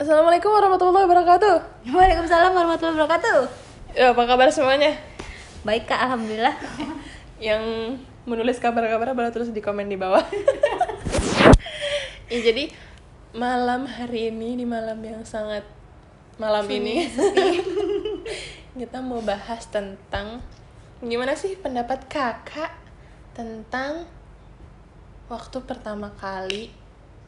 Assalamualaikum warahmatullahi wabarakatuh. Waalaikumsalam warahmatullahi wabarakatuh. Ya, apa kabar semuanya? Baik kak, alhamdulillah. Yang menulis kabar-kabar boleh terus di komen di bawah. ya, jadi malam hari ini di malam yang sangat malam ini kita mau bahas tentang gimana sih pendapat kakak tentang waktu pertama kali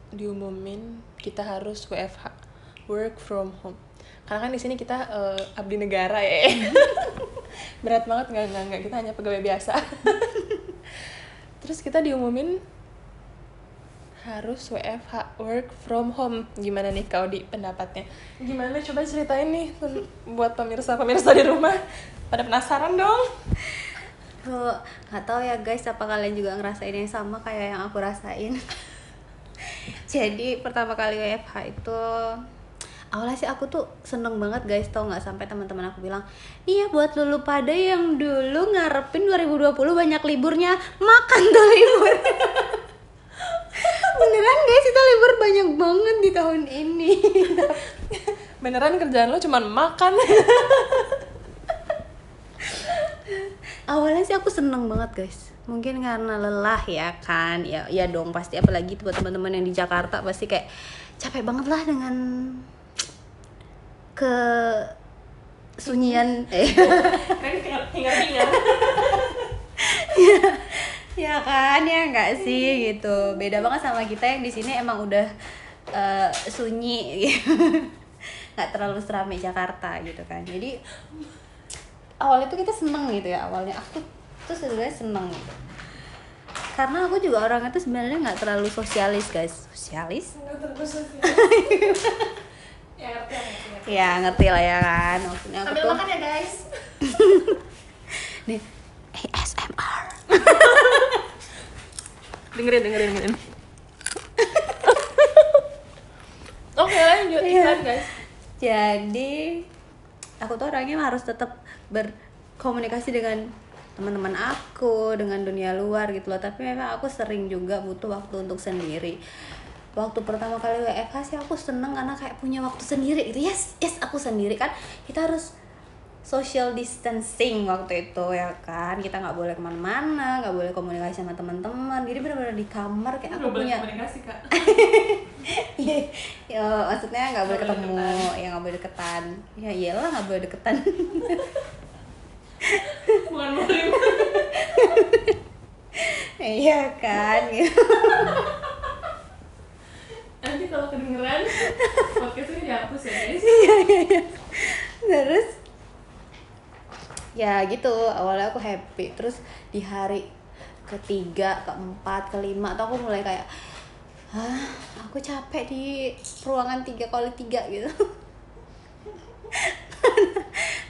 diumumin kita harus WFH work from home. Karena kan di sini kita eh, abdi negara ya. Berat banget nggak nggak nggak kita hanya pegawai biasa. Terus kita diumumin harus WFH work from home. Gimana nih kau di pendapatnya? Gimana? Coba ceritain nih buat pemirsa pemirsa di rumah. Pada penasaran dong. Tuh, nggak tahu ya guys, apa kalian juga ngerasain yang sama kayak yang aku rasain? Jadi pertama kali WFH itu awalnya sih aku tuh seneng banget guys. Tau nggak? Sampai teman-teman aku bilang iya buat lulu pada yang dulu ngarepin 2020 banyak liburnya makan tuh libur. Beneran guys kita libur banyak banget di tahun ini. Beneran kerjaan lo cuman makan. Awalnya sih aku seneng banget guys. Mungkin karena lelah ya kan? Ya ya dong pasti. Apalagi buat teman-teman yang di Jakarta pasti kayak capek banget lah dengan ke sunyian eh. Hingar ya kan ya nggak sih gitu. Beda banget sama kita yang di sini emang udah eh, sunyi gitu. nggak terlalu seramai Jakarta gitu kan. Jadi awalnya tuh kita seneng gitu ya awalnya. Aku tuh sebenarnya seneng. Gitu karena aku juga orangnya tuh sebenarnya nggak terlalu sosialis guys. Sosialis ya ngerti ngerti ya ngerti lah ya kan. Maksudnya aku ambil tuh makan ya guys. Nih ASMR dengerin dengerin dengerin. Oke lanjut. Iya. iklan guys. Jadi aku tuh orangnya harus tetap berkomunikasi dengan teman-teman aku dengan dunia luar gitu loh. Tapi memang aku sering juga butuh waktu untuk sendiri waktu pertama kali WFH sih aku seneng karena kayak punya waktu sendiri gitu. Yes yes aku sendiri kan. Kita harus social distancing waktu itu ya kan. Kita nggak boleh ke mana-mana nggak boleh komunikasi sama teman-teman. Jadi benar-benar di kamar kayak aku punya komunikasi kak. Iya, ya, maksudnya nggak boleh ketemu, ya nggak boleh deketan. Ya iyalah nggak boleh deketan. bukan murim Iya kan, gitu. nanti kalau kedengeran dihapus ya guys Terus? Ya gitu. Awalnya aku happy. Terus di hari ketiga keempat kelima tuh aku mulai kayak ah aku capek di ruangan tiga kali tiga gitu.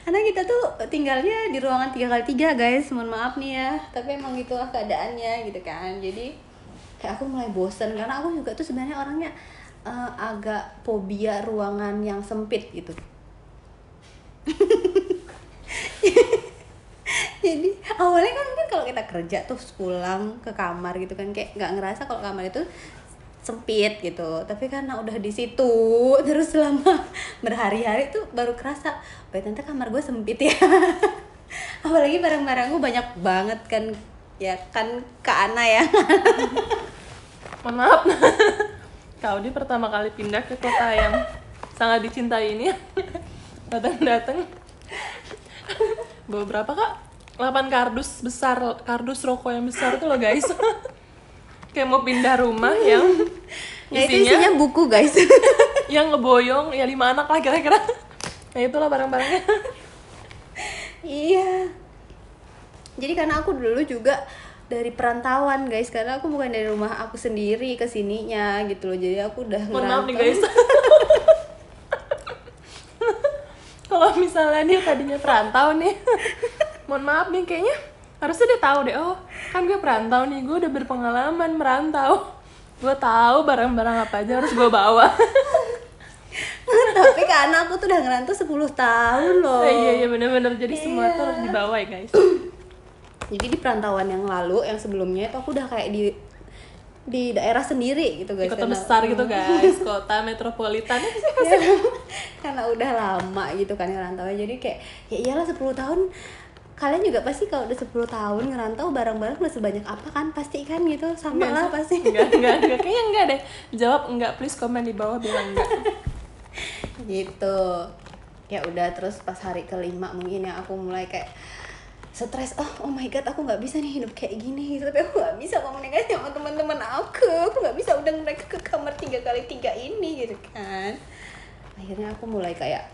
Karena kita tuh tinggalnya di ruangan tiga kali tiga guys. Mohon maaf nih ya. Tapi emang gitulah keadaannya gitu kan. Jadi kayak aku mulai bosen. Karena aku juga tuh sebenarnya orangnya eh, agak fobia ruangan yang sempit gitu. Jadi awalnya kan mungkin kalau kita kerja tuh pulang ke kamar gitu kan kayak nggak ngerasa kalau kamar itu sempit gitu. Tapi karena udah di situ terus selama berhari-hari tuh baru kerasa oh ternyata kamar gue sempit ya. Apalagi barang-barang gue banyak banget kan. Ya kan ke Ana ya. Mohon maaf kau di pertama kali pindah ke kota yang sangat dicintai ini. Datang datang. Bawa berapa kak? 8 kardus besar kardus rokok yang besar tuh loh guys. Kayak mau pindah rumah yang ya itu isinya isinya buku guys. Yang ngeboyong ya lima anak lah kira-kira. Nah itulah barang-barangnya. Iya. Jadi karena aku dulu juga dari perantauan guys, karena aku bukan dari rumah aku sendiri ke sininya gitu loh. Jadi aku udah mohon maaf nih guys. Kalau misalnya dia tadinya perantau nih mohon maaf nih kayaknya harusnya dia tahu deh. Oh kan gue perantau nih. Gue udah berpengalaman merantau. Gue tahu barang-barang apa aja harus gue bawa. Tapi karena aku tuh udah ngerantau 10 tahun loh. Eh, iya iya bener-bener. Jadi semua tuh harus dibawa ya guys Jadi di perantauan yang lalu, yang sebelumnya itu aku udah kayak di di daerah sendiri gitu guys. Kota karena- besar gitu guys. Kota metropolitan. Ya, karena udah lama gitu kan ngerantau jadi kayak ya iyalah 10 tahun. Kalian juga pasti kalau udah 10 tahun ngerantau barang-barang udah sebanyak apa kan? Pasti kan gitu? Sama lah pasti. Enggak enggak enggak. Kayaknya enggak deh. Jawab enggak. Please komen di bawah bilang enggak. Gitu. Ya udah terus pas hari kelima mungkin ya aku mulai kayak stres oh oh my god aku nggak bisa nih hidup kayak gini. Tapi aku nggak bisa komunikasi sama teman-teman aku. Aku nggak bisa udah mereka ke kamar tiga kali tiga ini gitu kan. Akhirnya aku mulai kayak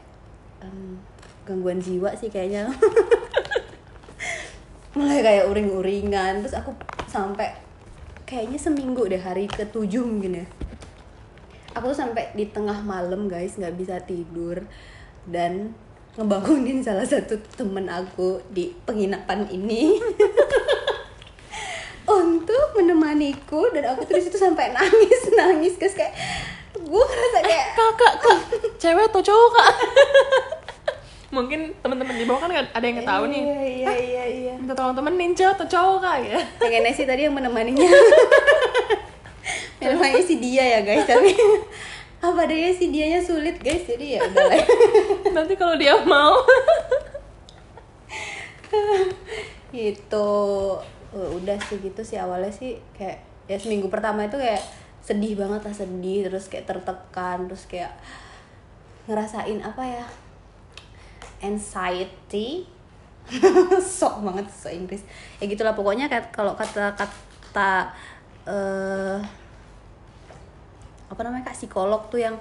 em, gangguan jiwa sih kayaknya. Mulai kayak uring-uringan terus aku sampai kayaknya seminggu deh hari ketujuh mungkin ya. Aku tuh sampai di tengah malam guys nggak bisa tidur. Dan ngebangunin salah satu temen aku di penginapan ini. Untuk menemaniku dan aku tuh di situ sampai nangis nangis guys. Kayak gue ngerasa kayak kakak kak cewek atau cowok kak? Mungkin teman-teman di bawah kan ada yang tahu nih. Iya iya iya iya. minta tolong temenin cewek atau cowok kak ya? Pengennya sih tadi yang menemaninya. Menemani si dia ya guys tapi apa adanya si dianya sulit guys. Jadi ya udah nanti kalau dia mau. Gitu. Uh, udah sih gitu sih awalnya sih. Kayak ya seminggu pertama itu kayak sedih banget lah sedih. Terus kayak tertekan terus kayak ngerasain apa ya? Anxiety. Sok banget so Inggris. Ya gitulah pokoknya kayak kalau kata kata eh apa namanya kak psikolog tuh yang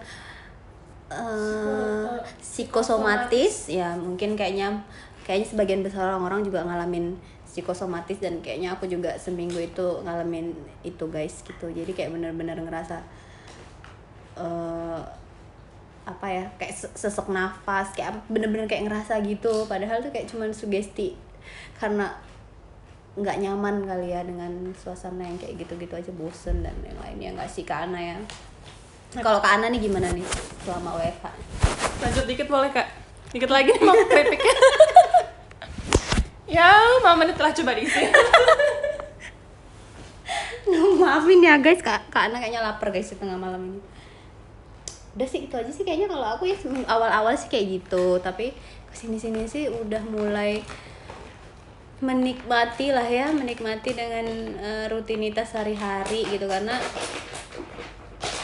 eh psikosomatis. Ya mungkin kayaknya kayaknya sebagian besar orang-orang juga ngalamin psikosomatis dan kayaknya aku juga seminggu itu ngalamin itu guys gitu. Jadi kayak bener-bener ngerasa eh apa ya kayak se- sesek nafas kayak bener-bener kayak ngerasa gitu. Padahal tuh kayak cuman sugesti karena nggak nyaman kali ya dengan suasana yang kayak gitu-gitu aja bosen dan yang lainnya. Nggak sih Kak Ana ya kalau Kak Ana nih gimana nih selama WFH? lanjut dikit boleh kak. Dikit lagi nih mau keripiknya ya lima menit lah coba diisi. Maafin ya guys, Kak, Kak Ana kayaknya lapar guys di tengah malam ini. Udah sih itu aja sih kayaknya. Kalau aku ya awal-awal sih kayak gitu, tapi ke sini-sini sih udah mulai menikmati lah ya, menikmati dengan eh, rutinitas sehari-hari gitu. Karena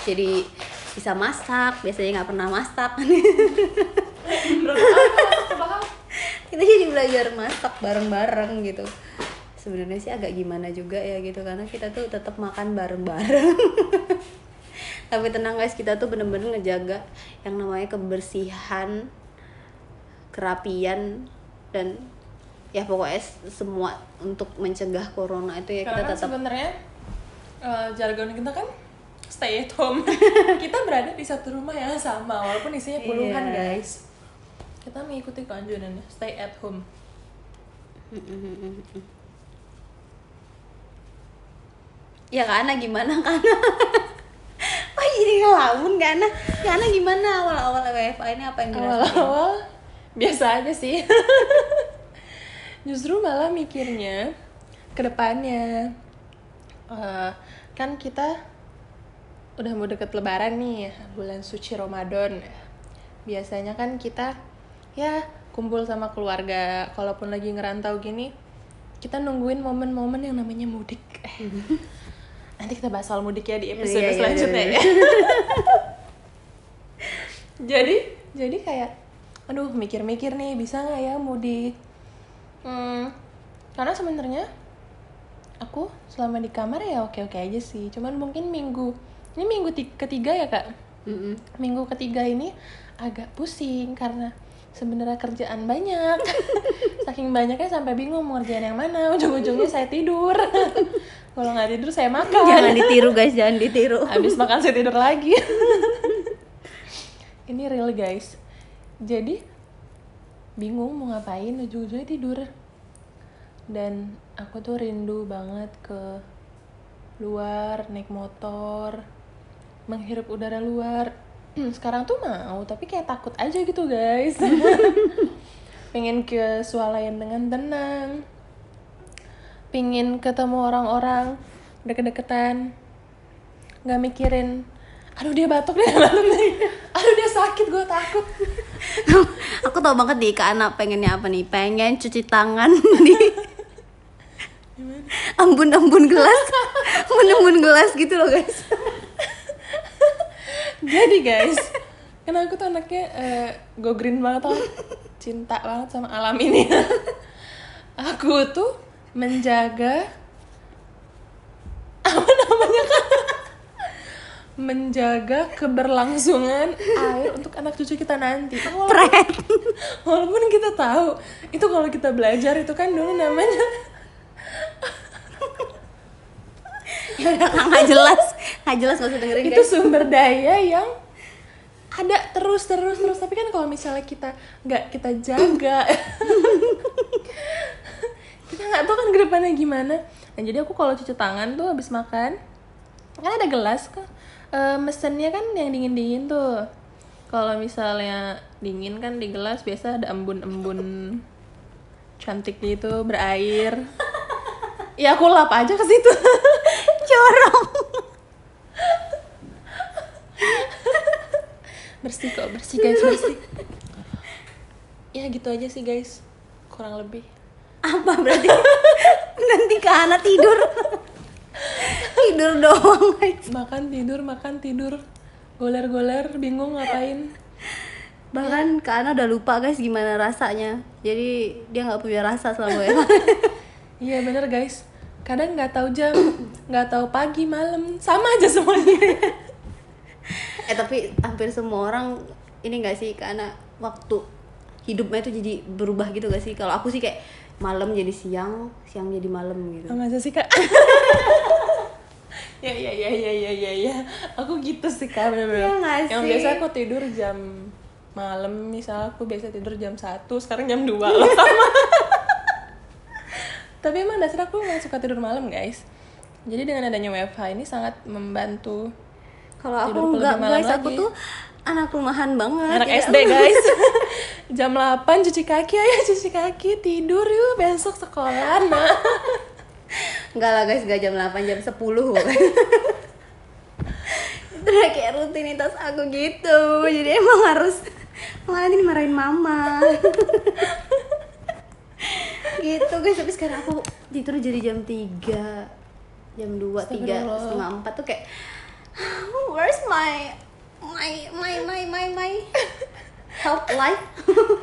jadi bisa masak, biasanya nggak pernah masak. kita jadi belajar masak bareng-bareng gitu. Sebenarnya sih agak gimana juga ya gitu karena kita tuh tetap makan bareng-bareng. Tapi tenang guys kita tuh bener-bener ngejaga yang namanya kebersihan kerapian dan ya pokoknya semua untuk mencegah corona itu ya kita karena kan tetap sebenarnya eh, jargon kita kan stay at home. Kita berada di satu rumah yang sama walaupun isinya puluhan Iya. guys. Kita mengikuti keanjurannya stay at home. Ya karena gimana karena Wah jadi ngelamun Kana Kana gimana awal-awal WFA ini? Apa yang dirasain? awal-awal biasa aja sih. Justru malah mikirnya ke depannya. Eh, kan kita udah mau deket lebaran nih bulan suci Ramadan. Biasanya kan kita ya kumpul sama keluarga. Kalaupun lagi ngerantau gini kita nungguin momen-momen yang namanya mudik. Nanti kita bahas soal mudik ya di episode Iya, iya, selanjutnya iya, ya. Jadi? Jadi kayak aduh mikir-mikir nih bisa nggak ya mudik? Hmm, karena sebenarnya aku selama di kamar ya oke oke aja sih. Cuman mungkin minggu ini minggu ti- ketiga ya kak? Mm-mm. minggu ketiga ini agak pusing karena sebenarnya kerjaan banyak. Saking banyaknya sampai bingung mau ngerjain yang mana. Ujung-ujungnya saya tidur. Kalau nggak tidur saya makan. Jangan ditiru guys, jangan ditiru. Habis makan saya tidur lagi. Ini real guys. Jadi bingung mau ngapain ujung-ujungnya tidur. Dan aku tuh rindu banget ke luar naik motor menghirup udara luar. Sekarang tuh mau tapi kayak takut aja gitu guys. Pengen ke swalayan dengan tenang. Pingin ketemu orang-orang deket-deketan. Nggak mikirin aduh dia batuk dia batuk nih aduh dia sakit gue takut. Aku tau banget nih ke anak pengennya apa nih? Pengen cuci tangan di ambun-ambun gelas. Ambun-ambun gelas gitu loh guys jadi guys karena aku tuh anaknya eh, go green banget tau. Cinta banget sama alam ini. Aku tuh menjaga apa namanya kan menjaga keberlangsungan air untuk anak cucu kita nanti. Walaupun- walaupun kita tahu itu kalau kita belajar itu kan dulu namanya ya udah nggak jelas. Nggak jelas nggak usah dengerin itu guys sumber daya yang ada terus terus terus. Tapi kan kalau misalnya kita nggak kita jaga kita nggak tahu kan ke depannya gimana. Nah jadi aku kalau cuci tangan tuh habis makan kan ada gelas kan Eh, mesennya kan yang dingin dingin tuh. Kalau misalnya dingin kan di gelas biasa ada embun-embun cantik gitu berair. Ya aku lap aja ke situ corong bersih kok bersih guys bersih. Ya gitu aja sih guys. Kurang lebih. Apa berarti? Nanti ke anak tidur. Tidur doang guys. Makan tidur makan tidur. Goler goler bingung ngapain? Bahkan ke anak udah lupa guys gimana rasanya. Jadi dia nggak punya rasa selama ya iya bener guys kadang nggak tahu jam nggak tahu pagi malam. Sama aja semuanya. Eh tapi hampir semua orang ini gak sih karena waktu hidupnya itu jadi berubah gitu gak sih? Kalau aku sih kayak malam jadi siang siang jadi malam gitu. Sama aja sih kak. Ya ya ya ya ya ya ya. Aku gitu sih kak bener-bener. Iya nggak yang sih? biasa aku tidur jam malam misal aku biasa tidur jam 1 sekarang jam 2 loh sama tapi emang dasar aku nggak suka tidur malam guys. Jadi dengan adanya WFH ini sangat membantu kalau aku enggak guys aku lagi. tuh anak rumahan banget anak Ya. SD guys. Jam 8 cuci kaki ayo cuci kaki tidur yuk besok sekolah nah Enggak lah guys, gak jam 8, jam 10 pokoknya Itu udah kayak rutinitas aku gitu. Jadi emang harus Malah ini marahin mama Gitu guys, tapi sekarang aku tidur jadi jam 3 Jam 2, 3, Astagfirullah. setengah 4 tuh kayak Where's my My, my, my, my, my Health life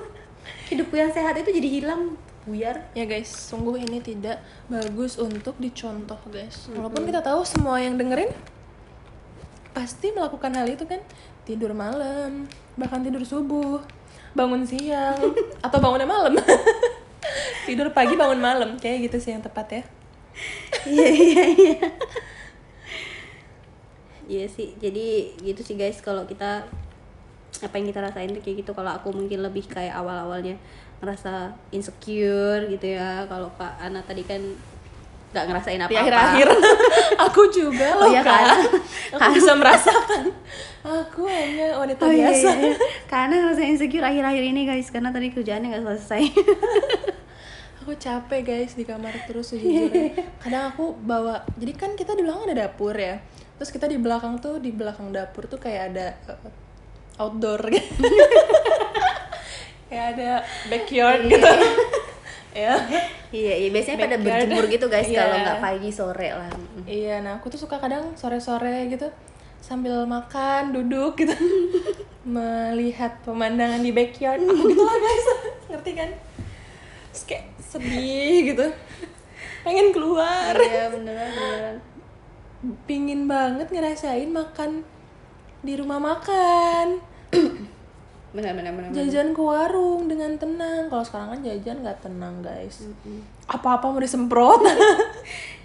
Hidupku yang sehat itu jadi hilang Buyar Ya guys, sungguh ini tidak bagus untuk dicontoh guys. Walaupun kita tahu semua yang dengerin pasti melakukan hal itu kan tidur malam, bahkan tidur subuh, bangun siang atau bangunnya malam. tidur pagi bangun malam, kayak gitu sih yang tepat ya. Iya iya iya. Iya sih, jadi gitu sih guys kalau kita apa yang kita rasain tuh kayak gitu kalau aku mungkin lebih kayak awal-awalnya ngerasa insecure gitu ya kalau Kak Ana tadi kan nggak ngerasain Di apa-apa akhir-akhir aku juga loh Oh iya, Kak. Kak. Aku bisa merasakan. Aku hanya wanita Oh iya, biasa. iya, iya. Karena ngerasa insecure akhir-akhir ini guys karena tadi kerjaannya nggak selesai aku capek guys di kamar terus sejujurnya. Kadang aku bawa jadi kan kita di belakang ada dapur ya. Terus kita di belakang tuh di belakang dapur tuh kayak ada uh, outdoor gitu. Kayak ada backyard gitu. Ya. Iya iya biasanya pada Backyard. berjemur gitu guys Iya. kalau nggak pagi sore lah. Iya nah aku tuh suka kadang sore-sore gitu sambil makan duduk gitu. Melihat pemandangan di backyard. Aku gitu lah guys. Ngerti kan? Terus kayak sedih gitu. Pengen keluar. Iya beneran beneran. Pingin banget ngerasain makan di rumah makan. Bener bener bener. jajan ke warung dengan tenang. Kalau sekarang kan jajan nggak tenang guys. Apa-apa mau disemprot.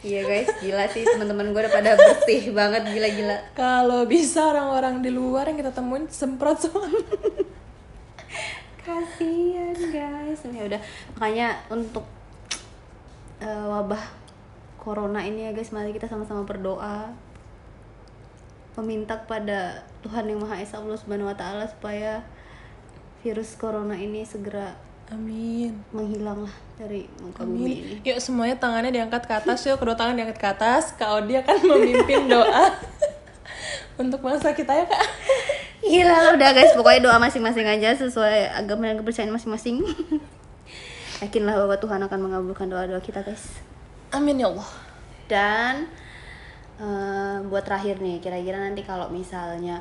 Iya guys gila sih. Teman-teman gue udah pada bersih banget gila gila kalau bisa orang-orang di luar yang kita temuin semprot semua kasian guys. Ya udah makanya untuk eh, wabah corona ini ya guys mari kita sama-sama berdoa. Meminta kepada Tuhan yang Maha Esa Allah Subhanahu Wa Taala supaya virus corona ini segera amin. menghilang lah dari muka bumi ini. Yuk semuanya tangannya diangkat ke atas yuk. Kedua tangan diangkat ke atas. Kak Odi akan memimpin doa untuk bangsa kita ya kak Gila udah guys pokoknya doa masing-masing aja sesuai agama dan kepercayaan masing-masing. Yakinlah bahwa Tuhan akan mengabulkan doa-doa kita guys. Amin ya Allah. Dan eh, buat terakhir nih kira-kira nanti kalau misalnya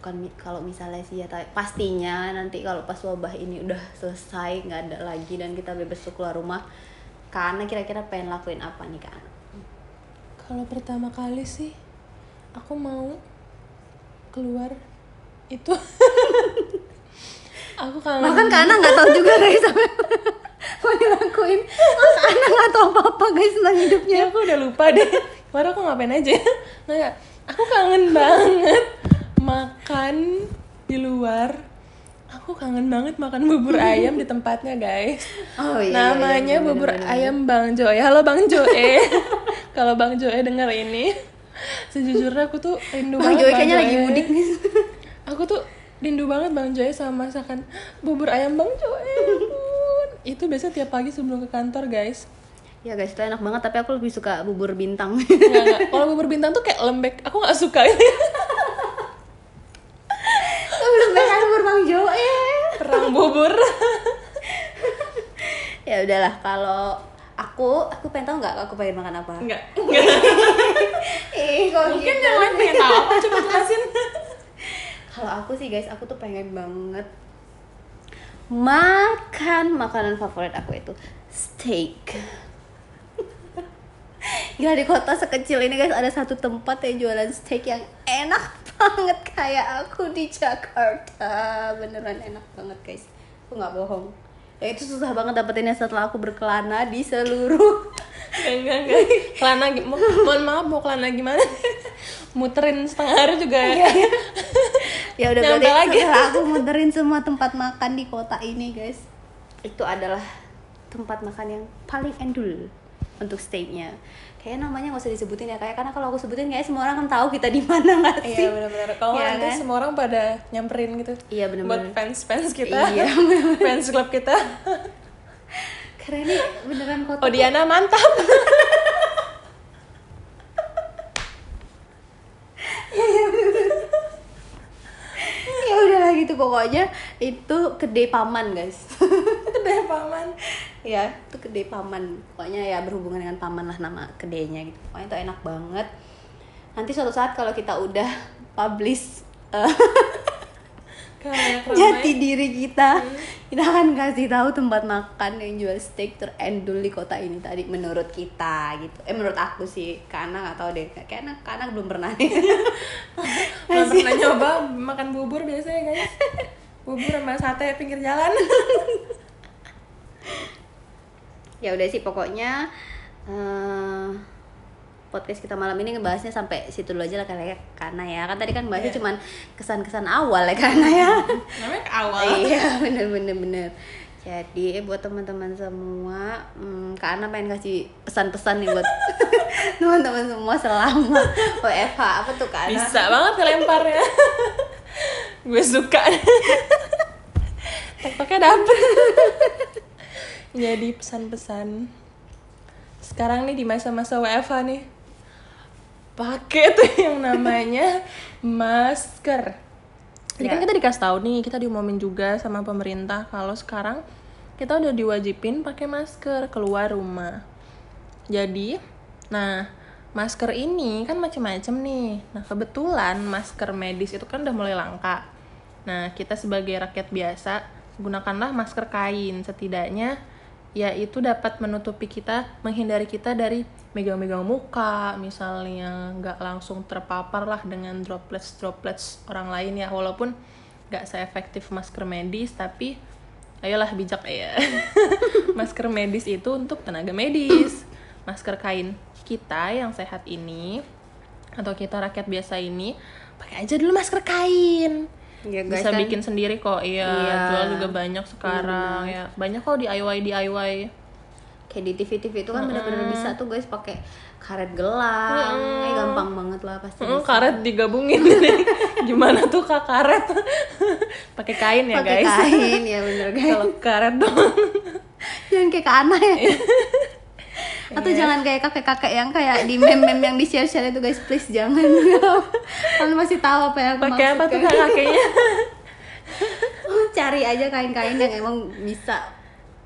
bukan kalau misalnya sih ya tapi pastinya nanti kalau pas wabah ini udah selesai nggak ada lagi dan kita bebas keluar rumah karena kira-kira pengen lakuin apa nih kak kalau pertama kali sih aku mau keluar itu. Aku kangen. Bahkan Kana nggak tahu juga guys apa mau dilakuin. Kana nggak tahu apa apa guys tentang hidupnya. Ya aku udah lupa deh. Baru aku ngapain aja? Nggak aku kangen banget makan di luar. Aku kangen banget makan bubur ayam di tempatnya guys. Oh iya namanya iya, bubur bener-bener. ayam Bang Joe. Halo Bang Joe. Kalau Bang Joe denger ini sejujurnya aku tuh rindu Bang banget Joy kayaknya Bang lagi Joe. mudik nih aku tuh rindu banget Bang Joy sama masakan bubur ayam Bang Joy. Itu biasa tiap pagi sebelum ke kantor guys. Ya guys itu enak banget tapi aku lebih suka bubur bintang. Nggak, nggak. kalau bubur bintang tuh kayak lembek. Aku nggak suka. Belum makan bubur Bang Joy. Perang bubur. Ya udahlah. Kalau aku aku pengen tahu nggak aku pengen makan apa? Enggak eh kok mungkin gitu? yang lain pengen tahu. Apa coba jelasin kalau aku sih guys aku tuh pengen banget makan makanan favorit aku itu steak. Gila di kota sekecil ini guys ada satu tempat yang jualan steak yang enak banget. Kayak aku di Jakarta. Beneran enak banget guys. Aku nggak bohong. Ya itu susah banget dapetinnya setelah aku berkelana di seluruh enggak enggak kelana mohon maaf mau kelana gimana? Muterin setengah hari juga ya udah Nyampe berarti lagi. aku muterin semua tempat makan di kota ini guys. Itu adalah tempat makan yang paling endul untuk steaknya kayak namanya nggak usah disebutin ya kayak karena kalau aku sebutin kayak semua orang kan tahu kita di mana nggak sih? iya benar-benar. Kalau Iya nanti kan? semua orang pada nyamperin gitu. Iya, bener-bener. buat fans fans kita. Iya, fans klub kita. Karena ini beneran kota oh Diana mantap ya pokoknya itu kedai paman guys. Kedai paman. Ya itu kedai paman. Pokoknya ya berhubungan dengan paman lah nama kedainya gitu. Pokoknya itu enak banget. Nanti suatu saat kalau kita udah publish kayak jati diri kita. Kita akan kasih tahu tempat makan yang jual steak terendul di kota ini tadi menurut kita gitu. Eh menurut aku sih karena nggak tahu deh. Kayaknya karena belum pernah nih Nggak pernah nyoba makan bubur biasanya guys. Bubur sama sate pinggir jalan. Ya udah sih pokoknya eh, podcast kita malam ini ngebahasnya sampai situ dulu aja lah kali ya karena ya kan tadi kan bahasnya Iya. cuman kesan-kesan awal ya karena ya. Namanya awal. Iya bener bener bener. Jadi buat teman-teman semua hmm, Kak Ana pengen kasih pesan-pesan nih buat teman-teman semua selama WFH apa tuh Kak Ana? bisa banget ngelemparnya gue suka. Tektoknya dapet. Jadi pesan-pesan. Sekarang nih di masa-masa WFH nih pakai tuh yang namanya masker jadi kan Ya. kita dikasih tahu nih kita diumumin juga sama pemerintah kalau sekarang kita udah diwajibin pakai masker keluar rumah jadi, nah masker ini kan macam-macam nih. Nah kebetulan masker medis itu kan udah mulai langka. Nah kita sebagai rakyat biasa gunakanlah masker kain setidaknya ya itu dapat menutupi kita, menghindari kita dari megang-megang muka, misalnya nggak langsung terpapar lah dengan droplets droplets orang lain ya. Walaupun nggak seefektif masker medis tapi ayolah bijak ya. Masker medis itu untuk tenaga medis. Masker kain kita yang sehat ini atau kita rakyat biasa ini pakai aja dulu masker kain Ya, guys, bisa kan- bikin sendiri kok iya, Iya. jual juga banyak sekarang ya. banyak kok DIY DIY kayak di TV TV itu kan bener-bener bisa tuh guys pakai karet gelang. Eh gampang banget lah pasti Hmm, bisa. karet digabungin gimana tuh kak karet? Pakai kain ya pakai guys. kain ya bener guys. kalau karet dong jangan kayak ke Ana ya atau Iya. jangan kayak kakek-kakek yang kayak di meme-meme yang di share-share itu guys. Please jangan. Kalian masih tahu apa yang aku pakai apa tuh kakeknya? Cari aja kain-kain yang emang bisa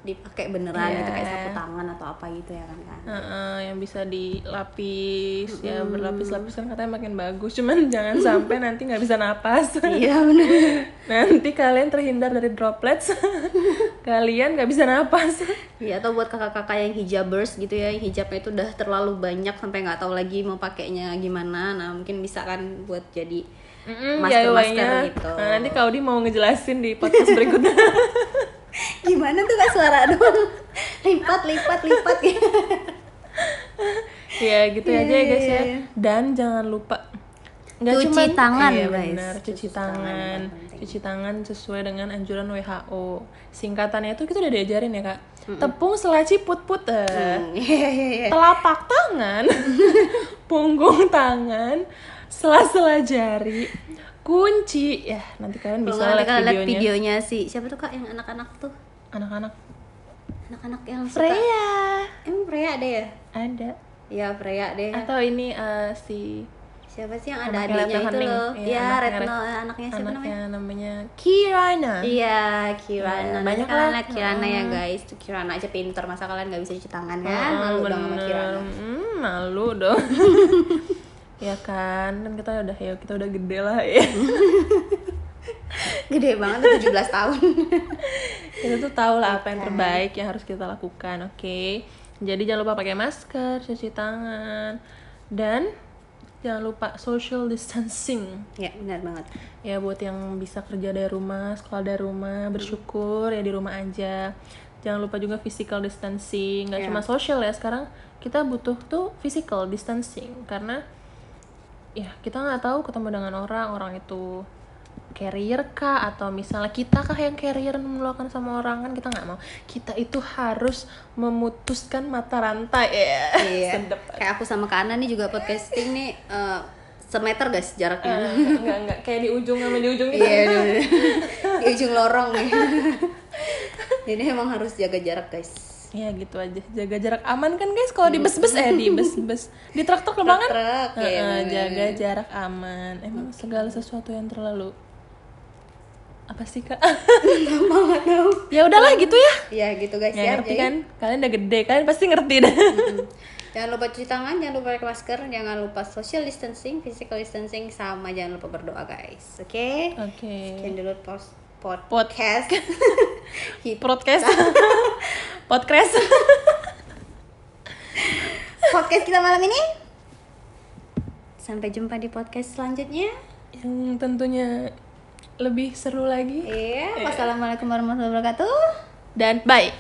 dipakai beneran Iya. gitu kayak sapu tangan atau apa gitu ya kan kan Heeh, yang bisa dilapis ya berlapis-lapis kan katanya makin bagus cuman jangan sampai nanti nggak bisa napas iya bener nanti kalian terhindar dari droplets kalian nggak bisa napas Iya atau buat kakak-kakak yang hijabers gitu ya, hijabnya itu udah terlalu banyak sampai nggak tahu lagi mau pakainya gimana. Nah mungkin bisa kan buat jadi Mm-mm, masker-masker DIY-nya. gitu. Nah, nanti Kaudi mau ngejelasin di podcast berikutnya Gimana tuh kak suara doang? lipat, lipat, lipat ya. ya gitu Iya, aja ya guys iya, ya iya. dan jangan lupa nggak Cuci cuman- tangan, iya, guys. benar cuci, Cuci tangan tangan cuci tangan sesuai dengan anjuran WHO singkatannya itu kita udah diajarin ya kak tepung selaci put-put eh. Iya iya iya. telapak tangan punggung tangan sela-sela jari kunci ya nanti kalian bisa lihat kalian lihat videonya videonya sih siapa tuh kak yang anak-anak tuh? anak-anak Anak-anak yang suka. Freya Emang Freya ada ya? ada Iya Freya deh. atau ini eh, si Siapa sih yang ada adiknya Retno itu loh? Iya, Iya, anaknya Retno Ret- anaknya siapa namanya? anaknya namanya Kirana Iya, Kirana. Iya, Nanti banyak kalian lah. lihat Kirana ya guys. Tuh Kirana aja pinter. Masa kalian nggak bisa cuci tangan kan? Malu dong sama. Kirana. Hmm, malu dong ya kan? Kan kita udah ya kita udah gede lah ya. Gede banget tuh 17 tahun. kita tuh tahu lah apa yang terbaik yang harus kita lakukan oke? Jadi jangan lupa pakai masker cuci tangan dan jangan lupa social distancing. Ya, benar banget. ya buat yang bisa kerja dari rumah sekolah dari rumah bersyukur ya di rumah aja. Jangan lupa juga physical distancing nggak Iya. cuma social ya. Sekarang kita butuh tuh physical distancing karena ya kita nggak tahu ketemu dengan orang orang itu carrier kah atau misalnya kita kah yang carrier menularkan sama orang kan kita nggak mau kita itu harus memutuskan mata rantai ya Iya. Sedep. Kayak aku sama Kak Ana nih juga podcasting nih eh, semeter guys jaraknya. Eh, nggak nggak kayak di ujung sama di ujung gitu Iya, bener-bener. di ujung lorong nih. Jadi emang harus jaga jarak guys. Ya gitu aja, jaga jarak aman kan guys kalau di bus-bus eh di bus-bus di truk-truk lebangan Truk, iya, Heeh, bener. jaga jarak aman. Emang segala sesuatu yang terlalu apa sih kak? Nggak tahu. ya udahlah gitu ya. Ya gitu guys Nggak ya. ngerti Jadi, kan? Kalian udah gede, kalian pasti ngerti dah. Jangan lupa cuci tangan, jangan lupa pakai masker, jangan lupa social distancing, physical distancing, sama jangan lupa berdoa guys. Oke? Oke. Sekian dulu post pod Pod- podcast. Podcast. Podcast. podcast kita malam ini. Sampai jumpa di podcast selanjutnya. yang tentunya lebih seru lagi Iya, wassalamualaikum warahmatullahi wabarakatuh. dan bye.